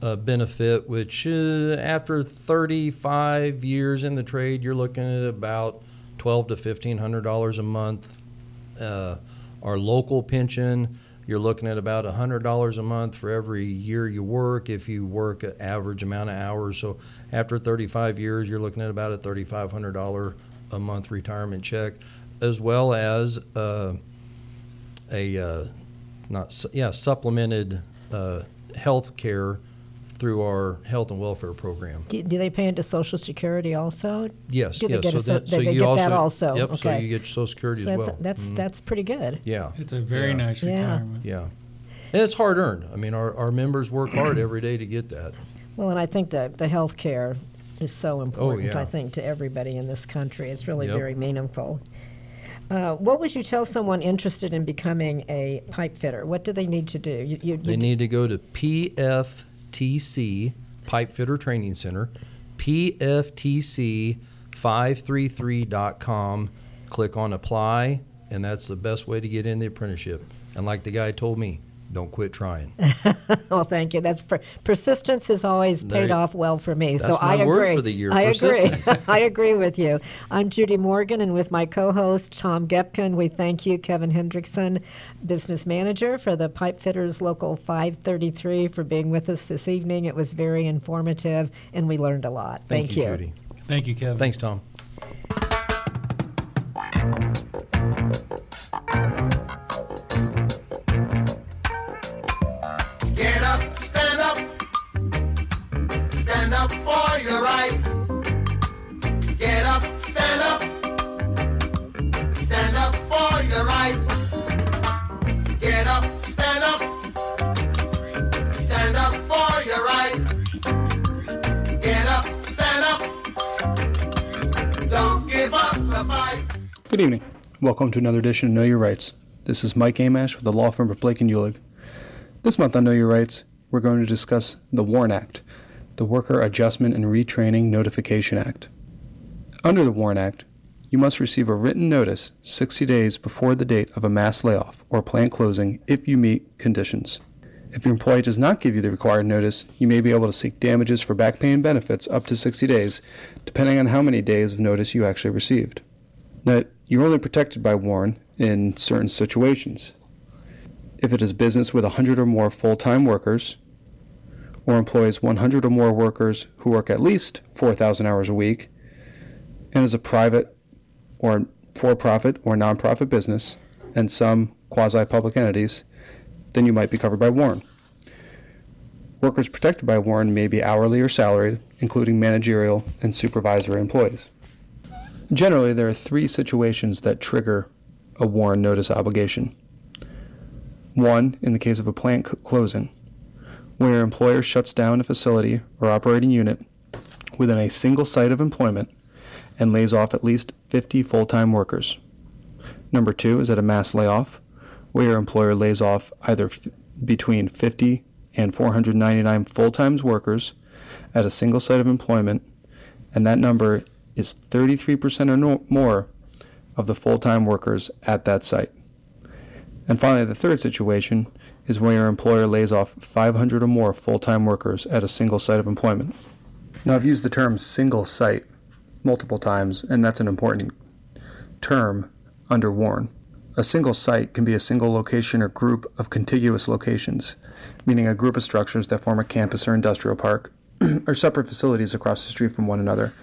uh, benefit, which uh, after 35 years in the trade, you're looking at about 12 to 1500 dollars a month. Uh, our local pension, you're looking at about $100 a month for every year you work if you work an average amount of hours. So after 35 years, you're looking at about a $3,500 a month retirement check, as well as uh, a uh, not su- yeah supplemented uh, health care through our health and welfare program. Do, do they pay into Social Security also? Yes, Do they yes. get so a so- that, so they you get also, that also? Yep. So Okay. you get your Social Security So as that's well. that's Mhm. that's pretty good. yeah. It's a very Yeah. nice Yeah. retirement. Yeah. And it's hard earned. I mean, our, our members work hard every day to get that. Well, and I think that the health care is so important, yeah. I think, to everybody in this country. It's really Yep. very meaningful. Uh, what would you tell someone interested in becoming a pipe fitter? What do they need to do? You, you, They you- need to go to PFTC, Pipe Fitter Training Center, PFTC533.com. Click on apply, and that's the best way to get in the apprenticeship. And like the guy told me, don't quit trying. well, thank you. That's per- persistence has always paid you- off well for me. so That's I my word agree. for the year, I agree. I agree with you. I'm Judy Morgan, and with my co-host Tom Gepkin, we thank you, Kevin Hendrickson, business manager for the Pipe Fitters Local 533, for being with us this evening. It was very informative, and we learned a lot. Thank, Thank, you, Judy. Thank you, Kevin. Thanks, Tom. for your right. Get up, stand up. Stand up for your right. Get up, stand up. Stand up for your right. Get up, stand up. Don't give up the fight. Good evening. Welcome to another edition of Know Your Rights. This is Mike Amash with the law firm of Blake and Uhlig. This month on Know Your Rights, we're going to discuss the WARN Act, the Worker Adjustment and Retraining Notification Act. Under the WARN Act, you must receive a written notice 60 days before the date of a mass layoff or plant closing if you meet conditions. If your employee does not give you the required notice, you may be able to seek damages for back pay and benefits up to 60 days, depending on how many days of notice you actually received. Now, you're only protected by WARN in certain situations. If it is business with 100 or more full time workers, or employs 100 or more workers who work at least 4,000 hours a week, and is a private or for profit or nonprofit business, and some quasi public entities, then you might be covered by WARN. Workers protected by WARN may be hourly or salaried, including managerial and supervisory employees. Generally, there are three situations that trigger a WARN notice obligation. One, in the case of a plant closing, where your employer shuts down a facility or operating unit within a single site of employment and lays off at least 50 full time workers. Number two is at a mass layoff, where your employer lays off either f- between 50 and 499 full time workers at a single site of employment, and that number is 33% or no- more of the full time workers at that site. And finally, the third situation is when your employer lays off 500 or more full time workers at a single site of employment. Now, I've used the term single site multiple times, and that's an important term under WARN. A single site can be a single location or group of contiguous locations, meaning a group of structures that form a campus or industrial park, or separate facilities across the street from one another.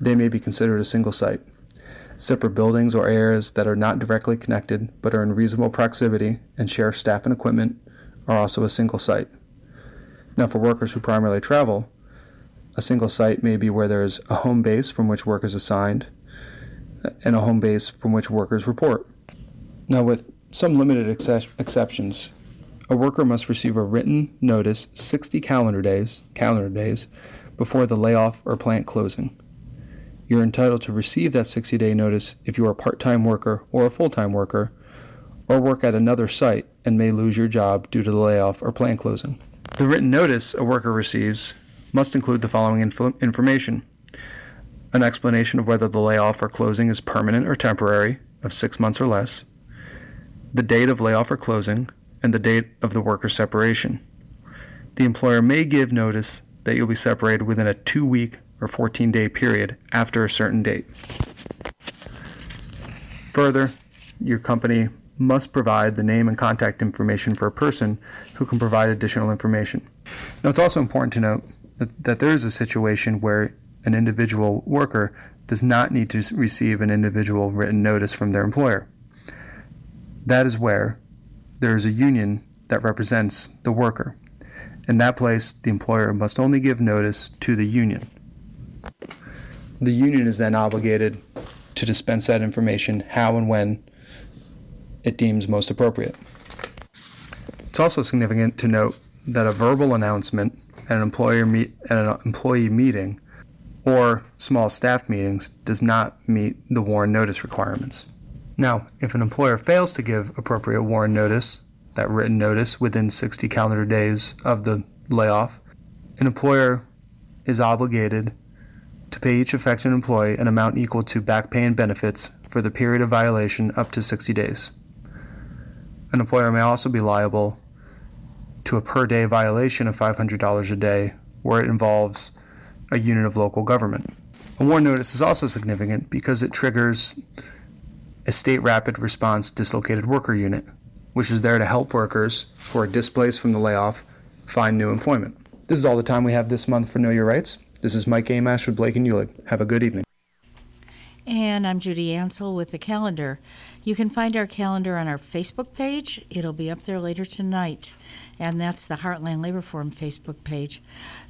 They may be considered a single site. Separate buildings or areas that are not directly connected but are in reasonable proximity and share staff and equipment are also a single site. Now, for workers who primarily travel, a single site may be where there is a home base from which work is assigned and a home base from which workers report. Now, with some limited excep- exceptions, a worker must receive a written notice 60 calendar days, calendar days before the layoff or plant closing. You're entitled to receive that 60 day notice if you are a part time worker or a full time worker, or work at another site and may lose your job due to the layoff or plant closing. The written notice a worker receives must include the following info- information an explanation of whether the layoff or closing is permanent or temporary, of six months or less, the date of layoff or closing, and the date of the worker's separation. The employer may give notice that you'll be separated within a two week or 14 day period after a certain date. Further, your company must provide the name and contact information for a person who can provide additional information. Now, it's also important to note that, that there is a situation where an individual worker does not need to receive an individual written notice from their employer. That is where there is a union that represents the worker. In that place, the employer must only give notice to the union. The union is then obligated to dispense that information how and when it deems most appropriate. It's also significant to note that a verbal announcement at an employer meet at an employee meeting or small staff meetings does not meet the WARN notice requirements. Now, if an employer fails to give appropriate WARN notice, that written notice within 60 calendar days of the layoff, an employer is obligated to pay each affected employee an amount equal to back pay and benefits for the period of violation up to 60 days. An employer may also be liable to a per day violation of $500 a day where it involves a unit of local government. A WARN notice is also significant because it triggers a state rapid response dislocated worker unit, which is there to help workers who are displaced from the layoff find new employment. This is all the time we have this month for Know Your Rights. This is Mike Amash with Blake and Uhlig. Have a good evening. And I'm Judy Ancel with the calendar. You can find our calendar on our Facebook page. It'll be up there later tonight, and that's the Heartland Labor Forum Facebook page.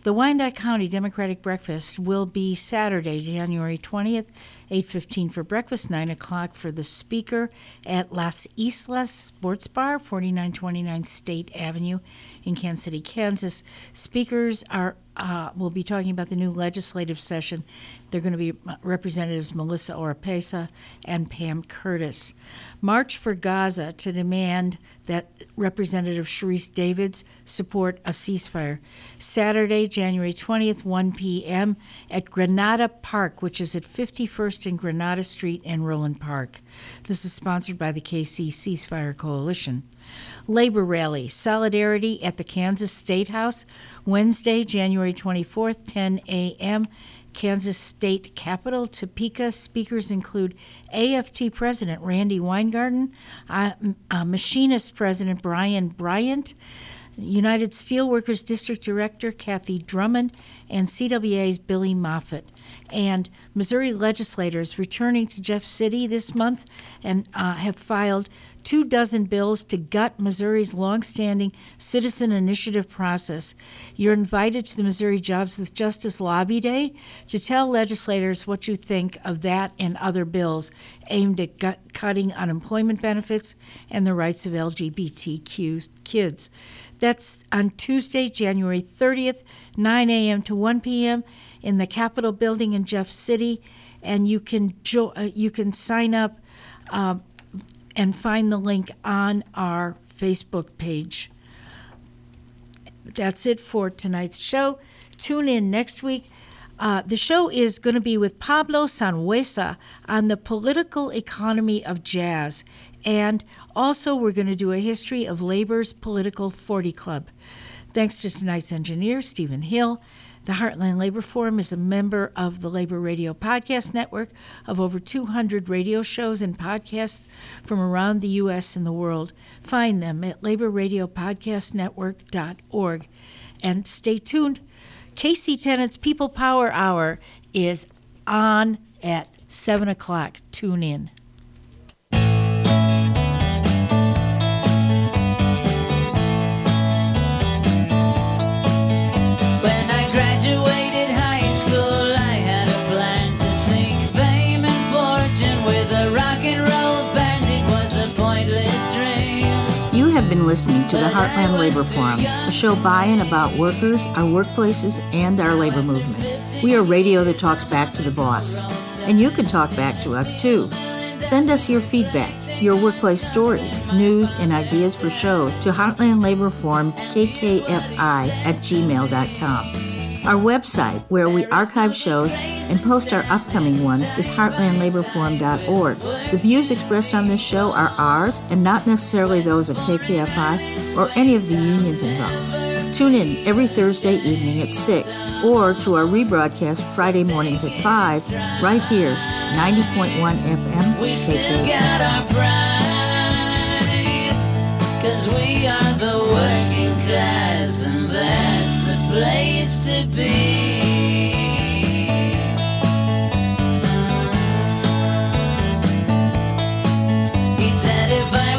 The Wyandotte County Democratic Breakfast will be Saturday, January 20th, 8:15 for breakfast, 9 o'clock for the speaker at Las Islas Sports Bar, 4929 State Avenue in Kansas City, Kansas. Speakers are uh, will be talking about the new legislative session. They're going to be uh, Representatives Melissa Oropeza and Pam Curtis. March for Gaza to demand that Representative Sharice Davids support a ceasefire. Saturday, January 20th, 1 p.m. at Granada Park, which is at 51st and Granada Street in Roeland Park. This is sponsored by the KC Ceasefire Coalition. Labor Rally, Solidarity at the Kansas State House, Wednesday, January 24th, 10 a.m. Kansas State Capitol, Topeka. Speakers include AFT President Randi Weingarten, uh, uh, Machinist President Brian Bryant, United Steelworkers District Director Kathy Drummond, and CWA's Billy Moffett. And Missouri legislators returning to Jeff City this month and uh, have filed two dozen bills to gut Missouri's longstanding citizen initiative process. You're invited to the Missouri Jobs with Justice Lobby Day to tell legislators what you think of that and other bills aimed at gut- cutting unemployment benefits and the rights of LGBTQ kids. That's on Tuesday, January 30th, 9 a.m. to 1 p.m. in the Capitol Building in Jeff City, and you can jo- uh, you can sign up uh, and find the link on our Facebook page. That's it for tonight's show. Tune in next week. Uh, the show is going to be with Pablo Sanhuesa on the political economy of jazz. And also, we're going to do a history of Labor's Political 40 Club. Thanks to tonight's engineer, Stephen Hill. The Heartland Labor Forum is a member of the Labor Radio Podcast Network of over 200 radio shows and podcasts from around the U.S. and the world. Find them at laborradiopodcastnetwork.org. And stay tuned. KC Tenant's People Power Hour is on at 7 o'clock. Tune in. Listening to the Heartland Labor Forum, a show by and about workers, our workplaces, and our labor movement. We are radio that talks back to the boss. And you can talk back to us too. Send us your feedback, your workplace stories, news, and ideas for shows to Heartland Labor Forum, KKFI at gmail.com. Our website, where we archive shows and post our upcoming ones, is heartlandlaborforum.org. The views expressed on this show are ours and not necessarily those of KKFI or any of the unions involved. Tune in every Thursday evening at 6 or to our rebroadcast Friday mornings at 5 right here, 90.1 FM. We still got our pride. Cause we are the working class, and that's place to be. He said if I